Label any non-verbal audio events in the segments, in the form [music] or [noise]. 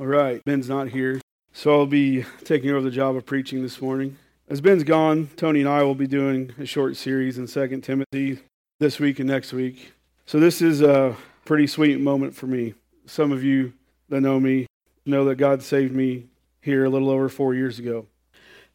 All right, Ben's not here, so I'll be taking over the job of preaching this morning. As Ben's gone, Tony and I will be doing a short series in 2 Timothy this week and next week. So this is a pretty sweet moment for me. Some of you that know me know that God saved me here a little over four years ago.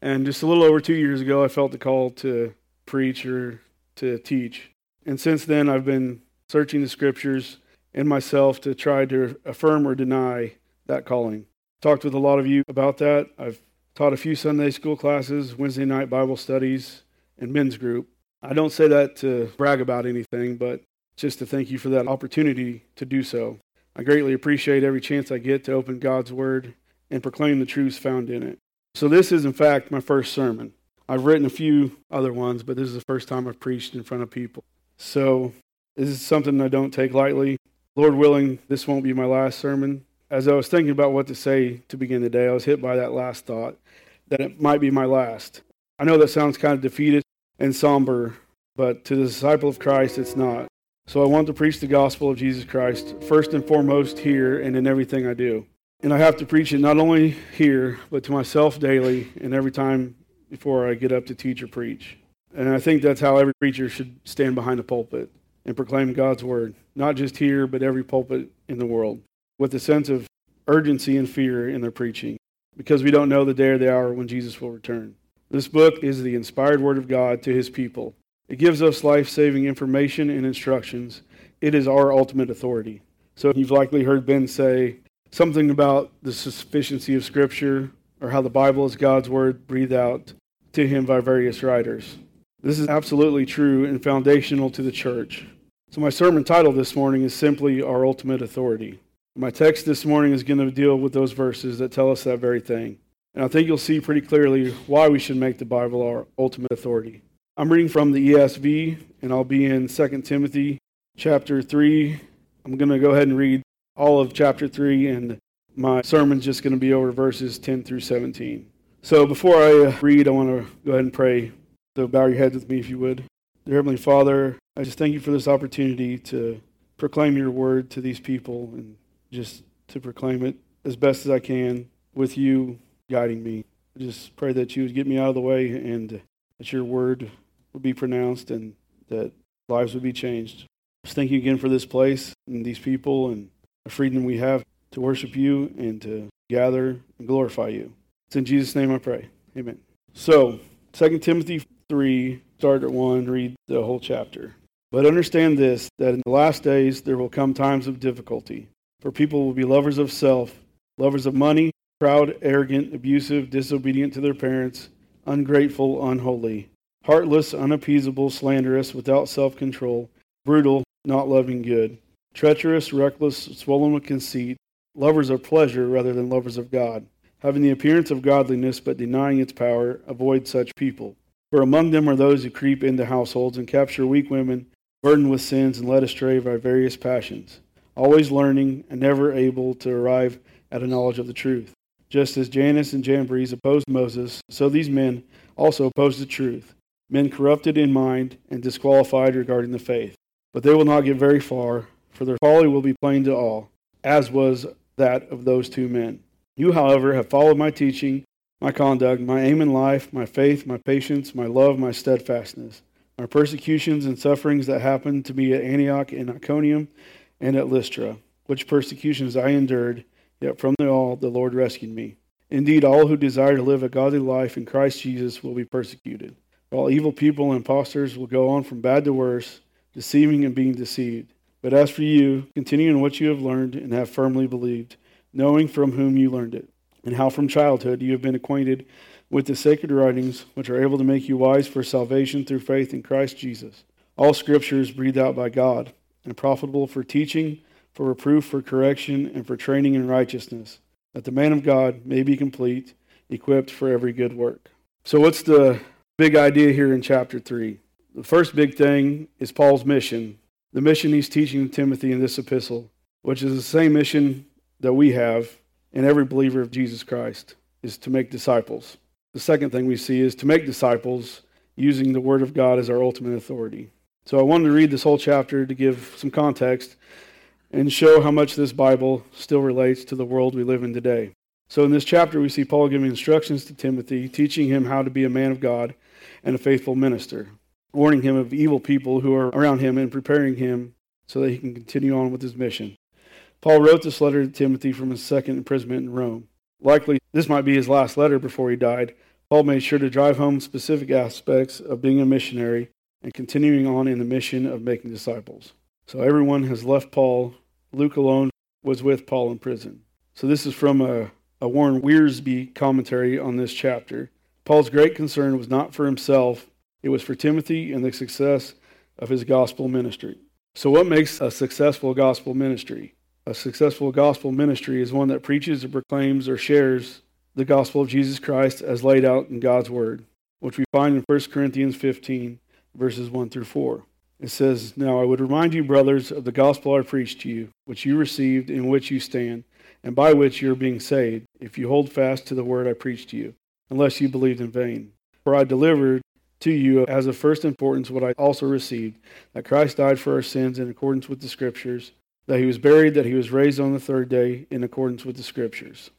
And just a little over two years ago, I felt the call to preach or to teach. And since then, I've been searching the scriptures and myself to try to affirm or deny that calling. Talked with a lot of you about that. I've taught a few Sunday school classes, Wednesday night Bible studies, and men's group. I don't say that to brag about anything, but just to thank you for that opportunity to do so. I greatly appreciate every chance I get to open God's Word and proclaim the truths found in it. So, this is, in fact, my first sermon. I've written a few other ones, but this is the first time I've preached in front of people. So, this is something I don't take lightly. Lord willing, this won't be my last sermon. As I was thinking about what to say to begin the day, I was hit by that last thought that it might be my last. I know that sounds kind of defeated and somber, but to the disciple of Christ, it's not. So I want to preach the gospel of Jesus Christ first and foremost here and in everything I do. And I have to preach it not only here, but to myself daily and every time before I get up to teach or preach. And I think that's how every preacher should stand behind a pulpit and proclaim God's word, not just here, but every pulpit in the world, with a sense of urgency and fear in their preaching, because we don't know the day or the hour when Jesus will return. This book is the inspired word of God to his people. It gives us life saving information and instructions. It is our ultimate authority. So you've likely heard Ben say something about the sufficiency of Scripture or how the Bible is God's word breathed out to him by various writers. This is absolutely true and foundational to the church. So, my sermon title this morning is simply Our Ultimate Authority. My text this morning is going to deal with those verses that tell us that very thing. And I think you'll see pretty clearly why we should make the Bible our ultimate authority. I'm reading from the ESV, and I'll be in 2 Timothy chapter 3. I'm going to go ahead and read all of chapter 3, and my sermon's just going to be over verses 10 through 17. So before I uh, read, I want to go ahead and pray. So bow your heads with me if you would. Dear Heavenly Father, I just thank you for this opportunity to proclaim your word to these people and just to proclaim it as best as I can with you guiding me. I just pray that you would get me out of the way and that your word would be pronounced and that lives would be changed. Just thank you again for this place and these people and the freedom we have to worship you and to gather and glorify you. It's in Jesus' name I pray. Amen. So, 2 Timothy 3, start at 1, read the whole chapter. But understand this that in the last days there will come times of difficulty, for people will be lovers of self, lovers of money, proud, arrogant, abusive, disobedient to their parents, ungrateful, unholy heartless, unappeasable, slanderous, without self control, brutal, not loving good, treacherous, reckless, swollen with conceit, lovers of pleasure rather than lovers of God, having the appearance of godliness but denying its power, avoid such people. For among them are those who creep into households and capture weak women, burdened with sins and led astray by various passions, always learning and never able to arrive at a knowledge of the truth. Just as Jannes and Jambres opposed Moses, so these men also opposed the truth men corrupted in mind and disqualified regarding the faith. But they will not get very far, for their folly will be plain to all, as was that of those two men. You, however, have followed my teaching, my conduct, my aim in life, my faith, my patience, my love, my steadfastness, my persecutions and sufferings that happened to me at Antioch and Iconium and at Lystra, which persecutions I endured, yet from them all the Lord rescued me. Indeed, all who desire to live a godly life in Christ Jesus will be persecuted. While evil people and impostors will go on from bad to worse, deceiving and being deceived. But as for you, continue in what you have learned and have firmly believed, knowing from whom you learned it, and how from childhood you have been acquainted with the sacred writings, which are able to make you wise for salvation through faith in Christ Jesus. All scripture is breathed out by God and profitable for teaching, for reproof, for correction, and for training in righteousness, that the man of God may be complete, equipped for every good work. So, what's the big idea here in chapter 3. The first big thing is Paul's mission, the mission he's teaching Timothy in this epistle, which is the same mission that we have in every believer of Jesus Christ, is to make disciples. The second thing we see is to make disciples using the Word of God as our ultimate authority. So I wanted to read this whole chapter to give some context and show how much this Bible still relates to the world we live in today. So, in this chapter, we see Paul giving instructions to Timothy, teaching him how to be a man of God and a faithful minister, warning him of evil people who are around him and preparing him so that he can continue on with his mission. Paul wrote this letter to Timothy from his second imprisonment in Rome. Likely, this might be his last letter before he died. Paul made sure to drive home specific aspects of being a missionary and continuing on in the mission of making disciples. So everyone has left Paul. Luke alone was with Paul in prison. So this is from a, a Warren Wiersbe commentary on this chapter. Paul's great concern was not for himself, it was for Timothy and the success of his gospel ministry. So, what makes a successful gospel ministry? A successful gospel ministry is one that preaches or proclaims or shares the gospel of Jesus Christ as laid out in God's Word, which we find in 1 Corinthians 15, verses 1 through 4. It says, Now I would remind you, brothers, of the gospel I preached to you, which you received, in which you stand, and by which you are being saved, if you hold fast to the word I preached to you, unless you believed in vain. For I delivered to you as of first importance what I also received that Christ died for our sins in accordance with the Scriptures, that he was buried, that he was raised on the third day in accordance with the Scriptures.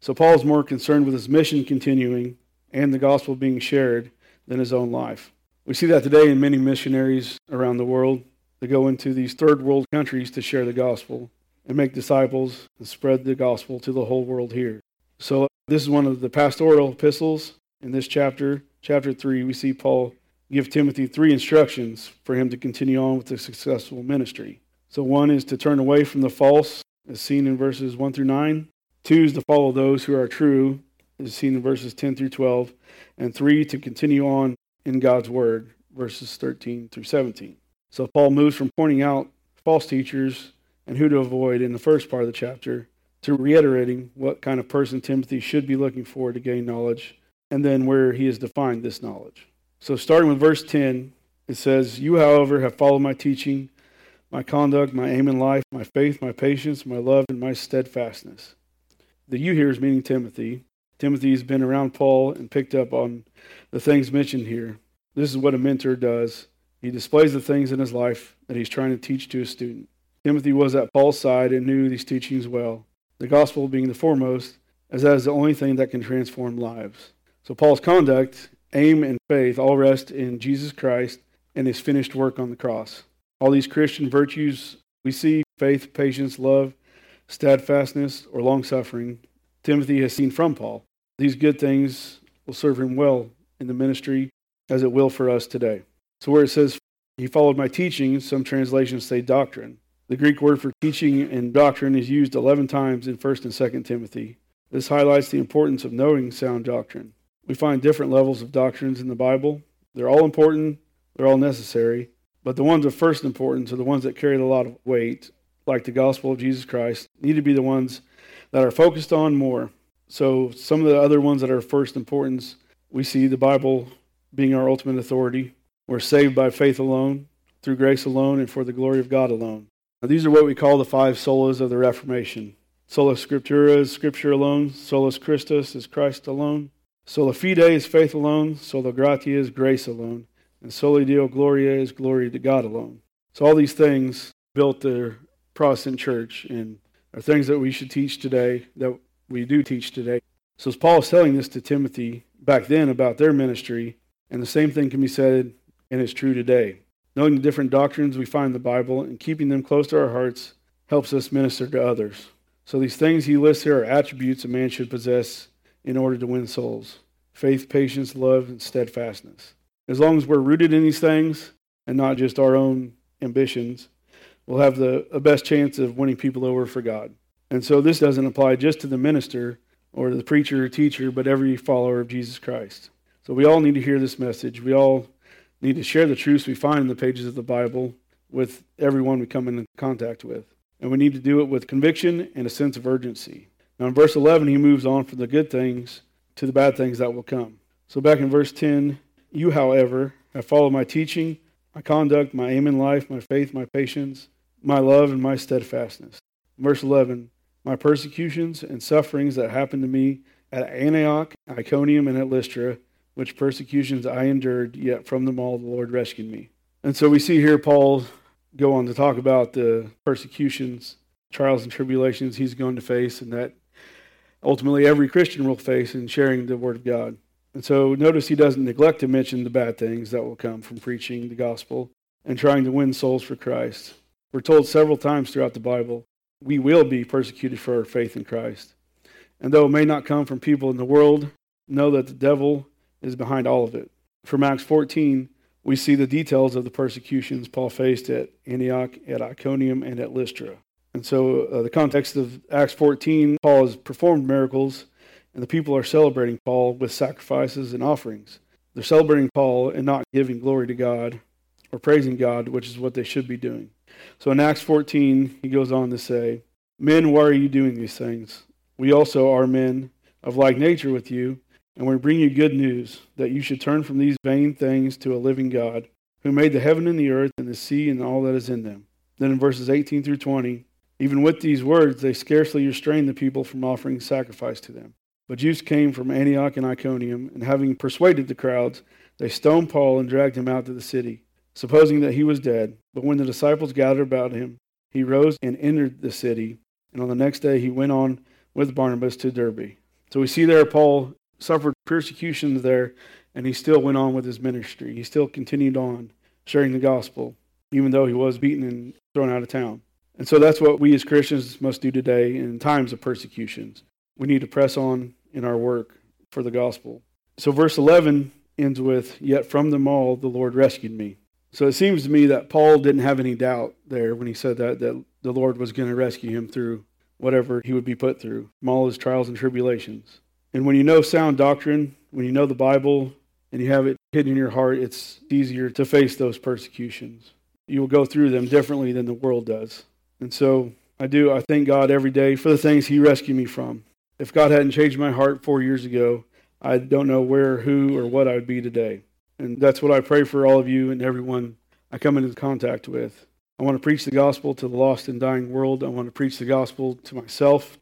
So Paul is more concerned with his mission continuing and the gospel being shared than his own life. We see that today in many missionaries around the world. that go into these third world countries to share the gospel and make disciples and spread the gospel to the whole world here. So, this is one of the pastoral epistles. In this chapter, chapter 3, we see Paul give Timothy three instructions for him to continue on with a successful ministry. So, one is to turn away from the false, as seen in verses 1 through 9. Two is to follow those who are true, as seen in verses 10 through 12. And three, to continue on in God's Word, verses 13 through 17. So Paul moves from pointing out false teachers and who to avoid in the first part of the chapter to reiterating what kind of person Timothy should be looking for to gain knowledge, and then where he has defined this knowledge. So starting with verse 10, it says, You, however, have followed my teaching, my conduct, my aim in life, my faith, my patience, my love, and my steadfastness. The you here is meaning Timothy. Timothy's been around Paul and picked up on the things mentioned here. This is what a mentor does. He displays the things in his life that he's trying to teach to a student. Timothy was at Paul's side and knew these teachings well, the gospel being the foremost, as that is the only thing that can transform lives. So Paul's conduct, aim, and faith all rest in Jesus Christ and his finished work on the cross. All these Christian virtues we see faith, patience, love, steadfastness, or long suffering Timothy has seen from Paul. These good things will serve him well in the ministry as it will for us today. So, where it says, He followed my teaching, some translations say doctrine. The Greek word for teaching and doctrine is used 11 times in 1st and 2nd Timothy. This highlights the importance of knowing sound doctrine. We find different levels of doctrines in the Bible. They're all important, they're all necessary, but the ones of first importance are the ones that carry a lot of weight, like the gospel of Jesus Christ, need to be the ones that are focused on more. So, some of the other ones that are first importance we see the Bible being our ultimate authority. We're saved by faith alone, through grace alone, and for the glory of God alone. Now, these are what we call the five solas of the Reformation. Sola Scriptura is Scripture alone. Solus Christus is Christ alone. Sola Fide is faith alone. Sola Gratia is grace alone. And Soli Deo Gloria is glory to God alone. So all these things built the Protestant church and are things that we should teach today, that we do teach today. So as Paul is telling this to Timothy, back then about their ministry, and the same thing can be said and is true today. Knowing the different doctrines we find in the Bible and keeping them close to our hearts helps us minister to others. So these things he lists here are attributes a man should possess in order to win souls faith, patience, love, and steadfastness. As long as we're rooted in these things and not just our own ambitions, we'll have the, the best chance of winning people over for God. And so this doesn't apply just to the minister, or the preacher or teacher, but every follower of Jesus Christ. So we all need to hear this message. We all need to share the truths we find in the pages of the Bible with everyone we come into contact with. And we need to do it with conviction and a sense of urgency. Now, in verse 11, he moves on from the good things to the bad things that will come. So, back in verse 10, you, however, have followed my teaching, my conduct, my aim in life, my faith, my patience, my love, and my steadfastness. Verse 11, my persecutions and sufferings that happened to me at Antioch, Iconium, and at Lystra, which persecutions I endured, yet from them all the Lord rescued me. And so we see here Paul go on to talk about the persecutions, trials, and tribulations he's going to face, and that ultimately every Christian will face in sharing the Word of God. And so notice he doesn't neglect to mention the bad things that will come from preaching the gospel and trying to win souls for Christ. We're told several times throughout the Bible we will be persecuted for our faith in Christ. And though it may not come from people in the world, know that the devil is behind all of it. From Acts 14, we see the details of the persecutions Paul faced at Antioch, at Iconium, and at Lystra. And so, uh, the context of Acts 14, Paul has performed miracles, and the people are celebrating Paul with sacrifices and offerings. They're celebrating Paul and not giving glory to God or praising God, which is what they should be doing. So, in Acts 14, he goes on to say, Men, why are you doing these things? We also are men of like nature with you, and we bring you good news that you should turn from these vain things to a living God, who made the heaven and the earth and the sea and all that is in them. Then in verses 18 through 20, even with these words, they scarcely restrained the people from offering sacrifice to them. But Jews came from Antioch and Iconium, and having persuaded the crowds, they stoned Paul and dragged him out to the city, supposing that he was dead. But when the disciples gathered about him, he rose and entered the city, and on the next day he went on with Barnabas to Derbe. So we see there Paul suffered persecutions there, and he still went on with his ministry. He still continued on sharing the gospel, even though he was beaten and thrown out of town. And so that's what we as Christians must do today in times of persecutions. We need to press on in our work for the gospel. So, verse 11 ends with, Yet from them all the Lord rescued me. So it seems to me that Paul didn't have any doubt there when he said that, that the Lord was going to rescue him through whatever he would be put through, from all his trials and tribulations. And when you know sound doctrine, when you know the Bible, and you have it hidden in your heart, it's easier to face those persecutions. You will go through them differently than the world does. And so I do, I thank God every day for the things He rescued me from. If God hadn't changed my heart four years ago, I don't know where, who, or what I would be today. And that's what I pray for all of you and everyone I come into contact with. I want to preach the gospel to the lost and dying world. I want to preach the gospel to myself,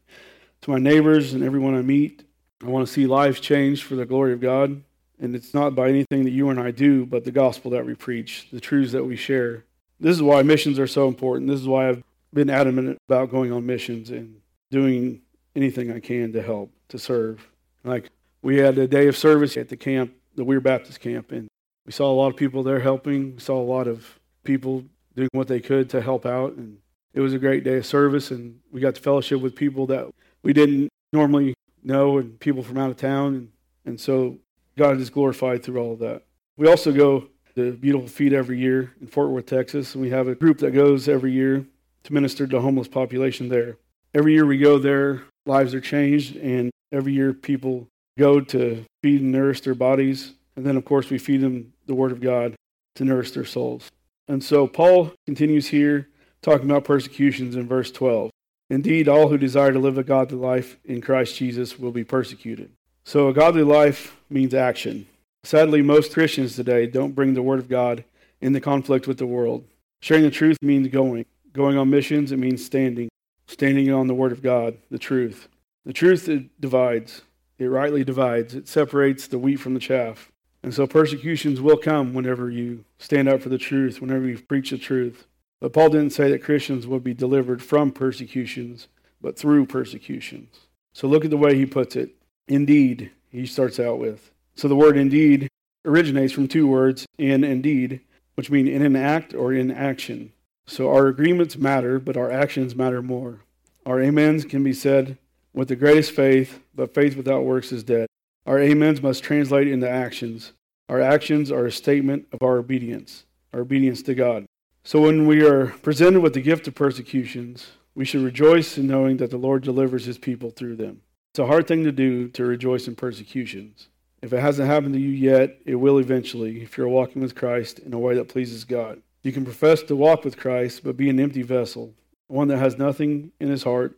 to my neighbors, and everyone I meet. I want to see lives changed for the glory of God. And it's not by anything that you and I do, but the gospel that we preach, the truths that we share. This is why missions are so important. This is why I've been adamant about going on missions and doing anything I can to help, to serve. Like we had a day of service at the camp, the Weir Baptist camp, and we saw a lot of people there helping. We saw a lot of people doing what they could to help out. And it was a great day of service, and we got to fellowship with people that we didn't normally know and people from out of town. And, and so God is glorified through all of that. We also go to Beautiful Feet every year in Fort Worth, Texas, and we have a group that goes every year to minister to homeless population there. Every year we go there, lives are changed, and every year people go to feed and nourish their bodies. And then, of course, we feed them the Word of God to nourish their souls. And so Paul continues here talking about persecutions in verse 12. Indeed, all who desire to live a godly life in Christ Jesus will be persecuted. So, a godly life means action. Sadly, most Christians today don't bring the Word of God into conflict with the world. Sharing the truth means going. Going on missions, it means standing. Standing on the Word of God, the truth. The truth divides. It rightly divides. It separates the wheat from the chaff. And so persecutions will come whenever you stand up for the truth, whenever you preach the truth. But Paul didn't say that Christians would be delivered from persecutions, but through persecutions. So look at the way he puts it. Indeed, he starts out with. So the word indeed originates from two words, in and deed, which mean in an act or in action. So our agreements matter, but our actions matter more. Our amens can be said with the greatest faith, but faith without works is dead. Our amens must translate into actions. Our actions are a statement of our obedience, our obedience to God. So when we are presented with the gift of persecutions, we should rejoice in knowing that the Lord delivers his people through them. It's a hard thing to do to rejoice in persecutions. If it hasn't happened to you yet, it will eventually if you're walking with Christ in a way that pleases God. You can profess to walk with Christ, but be an empty vessel, one that has nothing in his heart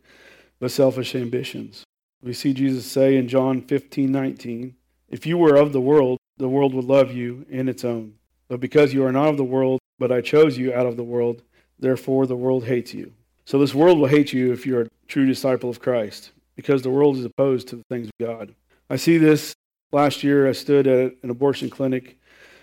but selfish ambitions. We see Jesus say in John 15 19, If you were of the world, the world would love you in its own. But because you are not of the world, but I chose you out of the world, therefore the world hates you. So this world will hate you if you're a true disciple of Christ, because the world is opposed to the things of God. I see this last year. I stood at an abortion clinic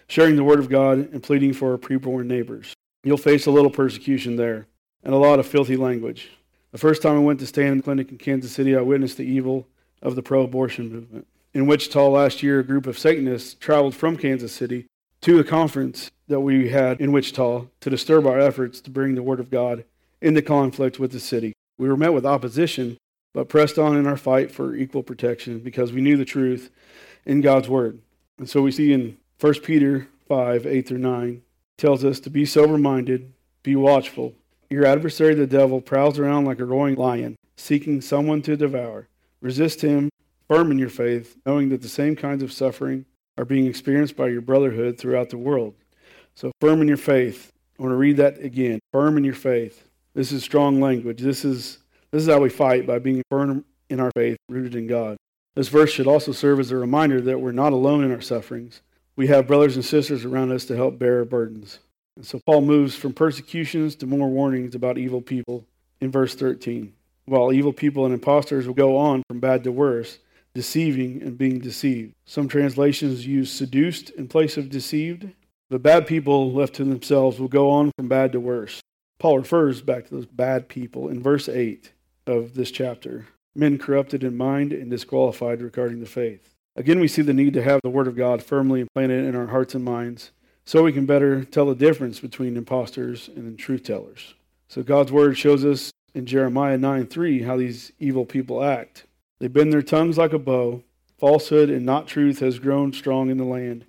sharing the word of God and pleading for our preborn neighbors. you'll face a little persecution there and a lot of filthy language. The first time I went to stand in the clinic in Kansas City, I witnessed the evil of the pro abortion movement. In Wichita last year, a group of Satanists traveled from Kansas City to a conference that we had in Wichita to disturb our efforts to bring the Word of God into conflict with the city. We were met with opposition, but pressed on in our fight for equal protection because we knew the truth in God's Word. And so we see in 1 Peter 5 8 through 9 tells us to be sober minded, be watchful. Your adversary, the devil, prowls around like a roaring lion, seeking someone to devour. Resist him, firm in your faith, knowing that the same kinds of suffering are being experienced by your brotherhood throughout the world. So, firm in your faith. I want to read that again. Firm in your faith. This is strong language. This is, this is how we fight by being firm in our faith, rooted in God. This verse should also serve as a reminder that we're not alone in our sufferings. We have brothers and sisters around us to help bear our burdens. And so Paul moves from persecutions to more warnings about evil people in verse 13. While evil people and impostors will go on from bad to worse, deceiving and being deceived. Some translations use seduced in place of deceived. The bad people left to themselves will go on from bad to worse. Paul refers back to those bad people in verse 8 of this chapter men corrupted in mind and disqualified regarding the faith. Again, we see the need to have the Word of God firmly implanted in our hearts and minds so we can better tell the difference between impostors and truth tellers. So God's Word shows us in Jeremiah 9 3 how these evil people act. They bend their tongues like a bow. Falsehood and not truth has grown strong in the land.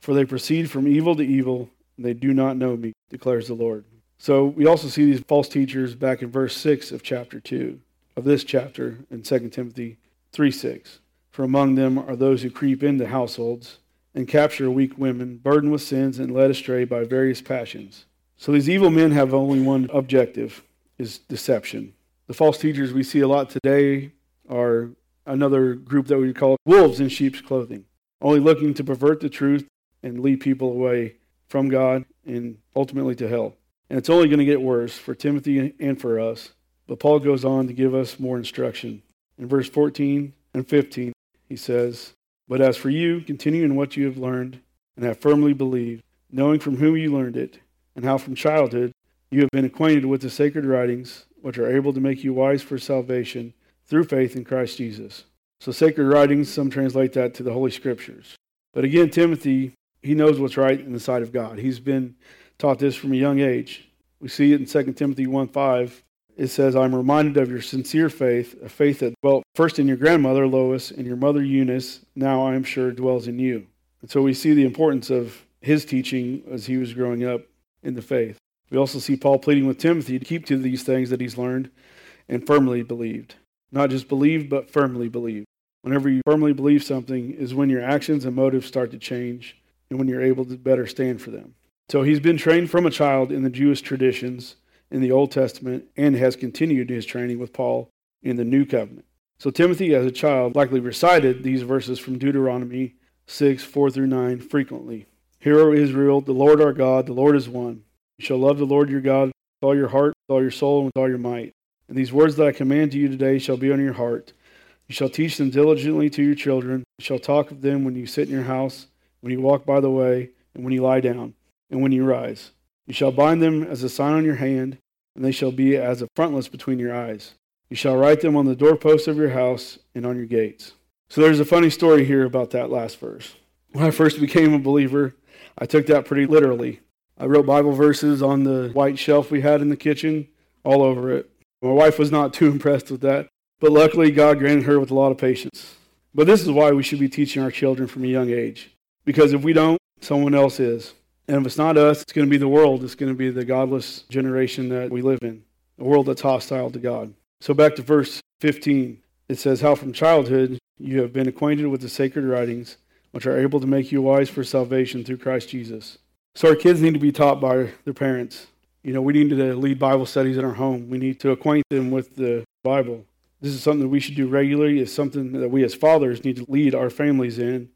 For they proceed from evil to evil, and they do not know me, declares the Lord. So we also see these false teachers back in verse 6 of chapter 2 of this chapter in 2 Timothy 3 6. For among them are those who creep into households and capture weak women, burdened with sins and led astray by various passions. So these evil men have only one objective is deception. The false teachers we see a lot today are another group that we call wolves in sheep's clothing, only looking to pervert the truth and lead people away from God and ultimately to hell. And it's only going to get worse for Timothy and for us. But Paul goes on to give us more instruction. In verse 14 and 15, he says, But as for you, continue in what you have learned and have firmly believed, knowing from whom you learned it, and how from childhood you have been acquainted with the sacred writings, which are able to make you wise for salvation through faith in Christ Jesus. So, sacred writings, some translate that to the Holy Scriptures. But again, Timothy, he knows what's right in the sight of God. He's been taught this from a young age. We see it in 2 Timothy 1 5 it says, I'm reminded of your sincere faith, a faith that dwelt first in your grandmother, Lois, and your mother, Eunice, now I am sure dwells in you. And so we see the importance of his teaching as he was growing up in the faith. We also see Paul pleading with Timothy to keep to these things that he's learned and firmly believed. Not just believed, but firmly believed. Whenever you firmly believe something is when your actions and motives start to change and when you're able to better stand for them. So he's been trained from a child in the Jewish traditions in the Old Testament and has continued his training with Paul in the New Covenant. So Timothy, as a child, likely recited these verses from Deuteronomy 6 4 through 9 frequently. Hear, O Israel, the Lord our God, the Lord is one. You shall love the Lord your God with all your heart, with all your soul, and with all your might. And these words that I command to you today shall be on your heart. You shall teach them diligently to your children. You shall talk of them when you sit in your house, when you walk by the way, and when you lie down, and when you rise. You shall bind them as a sign on your hand and they shall be as a frontlets between your eyes. You shall write them on the doorposts of your house and on your gates. So there's a funny story here about that last verse. When I first became a believer, I took that pretty literally. I wrote Bible verses on the white shelf we had in the kitchen, all over it. My wife was not too [laughs] impressed with that, but luckily God granted her with a lot of patience. But this is why we should be teaching our children from a young age. Because if we don't, someone else is. And if it's not us, it's going to be the world. It's going to be the godless generation that we live in, a world that's hostile to God. So back to verse 15. It says, How from childhood you have been acquainted with the sacred writings, which are able to make you wise for salvation through Christ Jesus. So our kids need to be taught by their parents. You know, we need to lead Bible studies in our home. We need to acquaint them with the Bible. This is something that we should do regularly. It's something that we as fathers need to lead our families in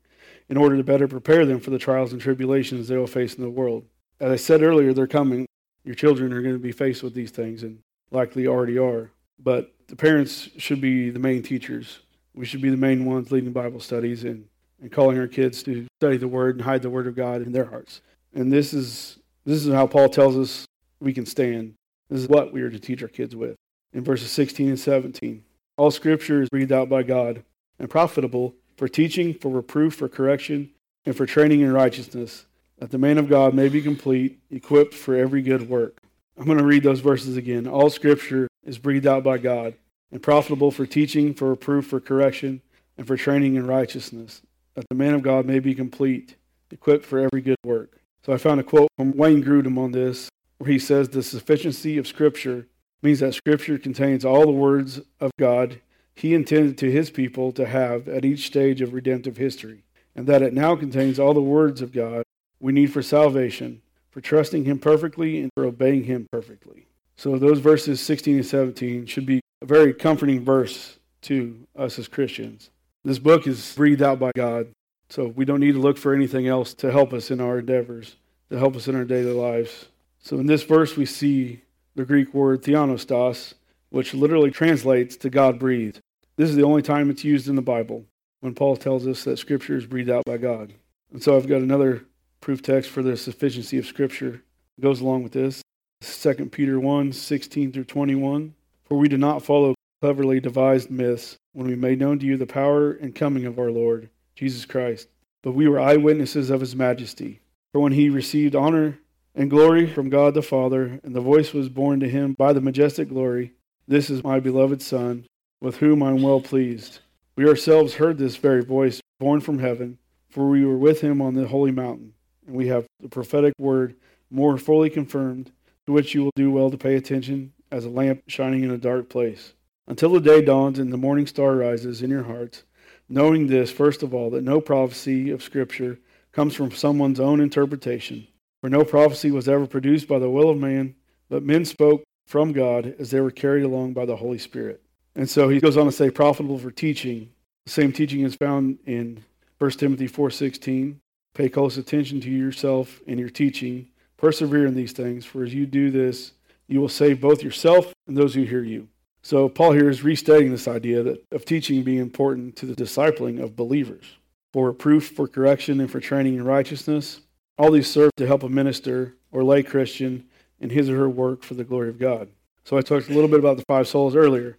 in order to better prepare them for the trials and tribulations they will face in the world. As I said earlier, they're coming. Your children are going to be faced with these things and likely already are. But the parents should be the main teachers. We should be the main ones leading Bible studies and, and calling our kids to study the Word and hide the Word of God in their hearts. And this is this is how Paul tells us we can stand. This is what we are to teach our kids with. In verses 16 and 17, all scripture is breathed out by God and profitable for teaching, for reproof, for correction, and for training in righteousness, that the man of God may be complete, equipped for every good work. I'm going to read those verses again. All scripture is breathed out by God and profitable for teaching, for reproof, for correction, and for training in righteousness, that the man of God may be complete, equipped for every good work. So I found a quote from Wayne Grudem on this, where he says the sufficiency of Scripture means that Scripture contains all the words of God he intended to his people to have at each stage of redemptive history, and that it now contains all the words of God we need for salvation, for trusting him perfectly, and for obeying him perfectly. So those verses 16 and 17 should be a very comforting verse to us as Christians. This book is breathed out by God, so we don't need to look for anything else to help us in our endeavors, to help us in our daily lives. So in this verse, we see the Greek word theopneustos, which literally translates to God breathed. This is the only time it's used in the Bible when Paul tells us that Scripture is breathed out by God. And so I've got another proof text for the sufficiency of Scripture. It goes along with this 2 Peter 1 16 through 21. For we do not follow cleverly devised myths when we made known to you the power and coming of our Lord Jesus Christ, but we were eyewitnesses of his majesty. For when he received honor and glory from God the Father, and the voice was borne to him by the majestic glory, This is my beloved Son, with whom I am well pleased. We ourselves heard this very voice borne from heaven, for we were with him on the holy mountain, and we have the prophetic word more fully confirmed, to which you will do well to pay attention as a lamp shining in a dark place, until the day dawns and the morning star rises in your hearts, knowing this, first of all, that no prophecy of Scripture comes from someone's own interpretation. For no prophecy was ever produced by the will of man, but men spoke from God as they were carried along by the Holy Spirit. And so he goes on to say, profitable for teaching. The same teaching is found in 1 Timothy 4.16. Pay close attention to yourself and your teaching. Persevere in these things, for as you do this, you will save both yourself and those who hear you. So Paul here is restating this idea that of teaching being important to the discipling of believers. For proof, for correction, and for training in righteousness, all these serve to help a minister or lay Christian in his or her work for the glory of God. So I talked a little bit about the five solas earlier.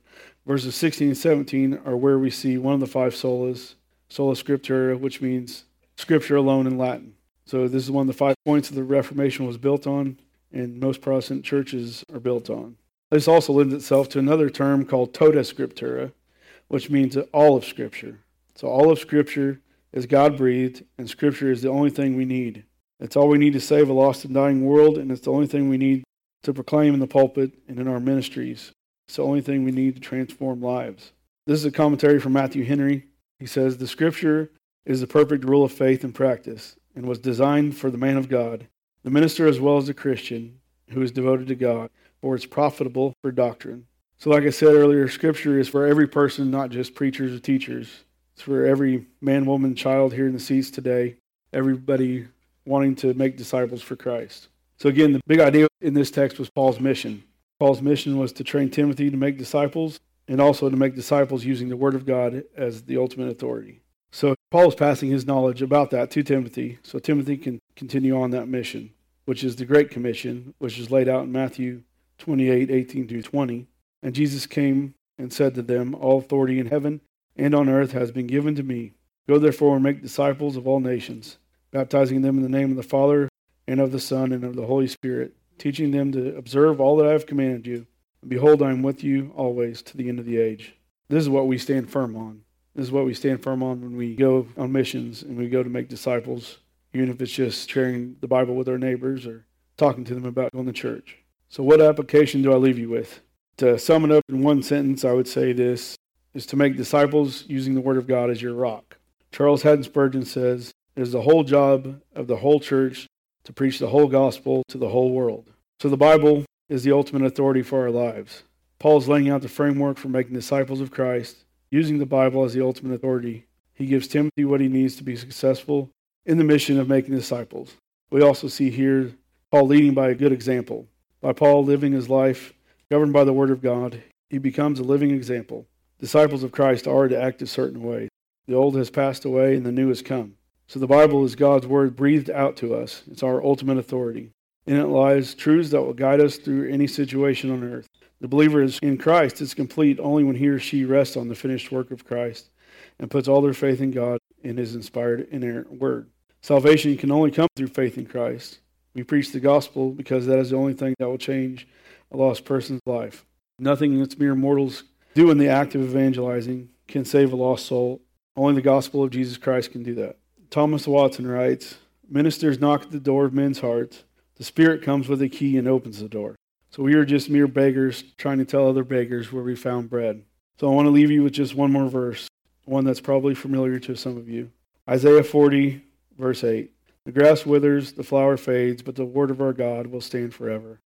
Verses 16 and 17 are where we see one of the five solas, sola scriptura, which means scripture alone in Latin. So this is one of the five points that the Reformation was built on and most Protestant churches are built on. This also lends itself to another term called tota scriptura, which means all of Scripture. So all of Scripture is God breathed, and Scripture is the only thing we need. It's all we need to save a lost and dying world, and it's the only thing we need to proclaim in the pulpit and in our ministries. It's the only thing we need to transform lives. This is a commentary from Matthew Henry. He says, The Scripture is the perfect rule of faith and practice, and was designed for the man of God the minister as well as the Christian who is devoted to God, for it's profitable for doctrine. So, like I said earlier, Scripture is for every person, not just preachers or teachers. It's for every man, woman, child here in the seats today, everybody wanting to make disciples for Christ. So, again, the big idea in this text was Paul's mission. Paul's mission was to train Timothy to make disciples and also to make disciples using the Word of God as the ultimate authority. So Paul is passing his knowledge about that to Timothy, so Timothy can continue on that mission, which is the Great Commission, which is laid out in Matthew 28, 18 through 20. And Jesus came and said to them, All authority in heaven and on earth has been given to me. Go therefore and make disciples of all nations, baptizing them in the name of the Father and of the Son and of the Holy Spirit, teaching them to observe all that I have commanded you. And behold, I am with you always to the end of the age. This is what we stand firm on. This is what we stand firm on when we go on missions and we go to make disciples, even if it's just sharing the Bible with our neighbors or talking to them about going to church. So, what application do I leave you with? To sum it up in one sentence, I would say this is to make disciples using the Word of God as your rock. Charles Haddon Spurgeon says, It is the whole job of the whole church to preach the whole gospel to the whole world. So, the Bible is the ultimate authority for our lives. Paul is laying out the framework for making disciples of Christ using the Bible as the ultimate authority. He gives Timothy what he needs to be successful in the mission of making disciples. We also see here Paul leading by a good example. By Paul living his life governed by the Word of God, he becomes a living example. Disciples of Christ are to act a certain way. The old has passed away and the new has come. So the Bible is God's Word breathed out to us. It's our ultimate authority. In it lies truths that will guide us through any situation on earth. The believer is in Christ is complete only when he or she rests on the finished work of Christ and puts all their faith in God and his inspired inerrant word. Salvation can only come through faith in Christ. We preach the gospel because that is the only thing that will change a lost person's life. Nothing that mere mortals do in the act of evangelizing can save a lost soul. Only the gospel of Jesus Christ can do that. Thomas Watson writes Ministers knock at the door of men's hearts. The Spirit comes with a key and opens the door. So we are just mere beggars trying to tell other beggars where we found bread. So I want to leave you with just one more verse, one that's probably familiar to some of you. Isaiah 40, verse 8. The grass withers, the flower fades, but the word of our God will stand forever.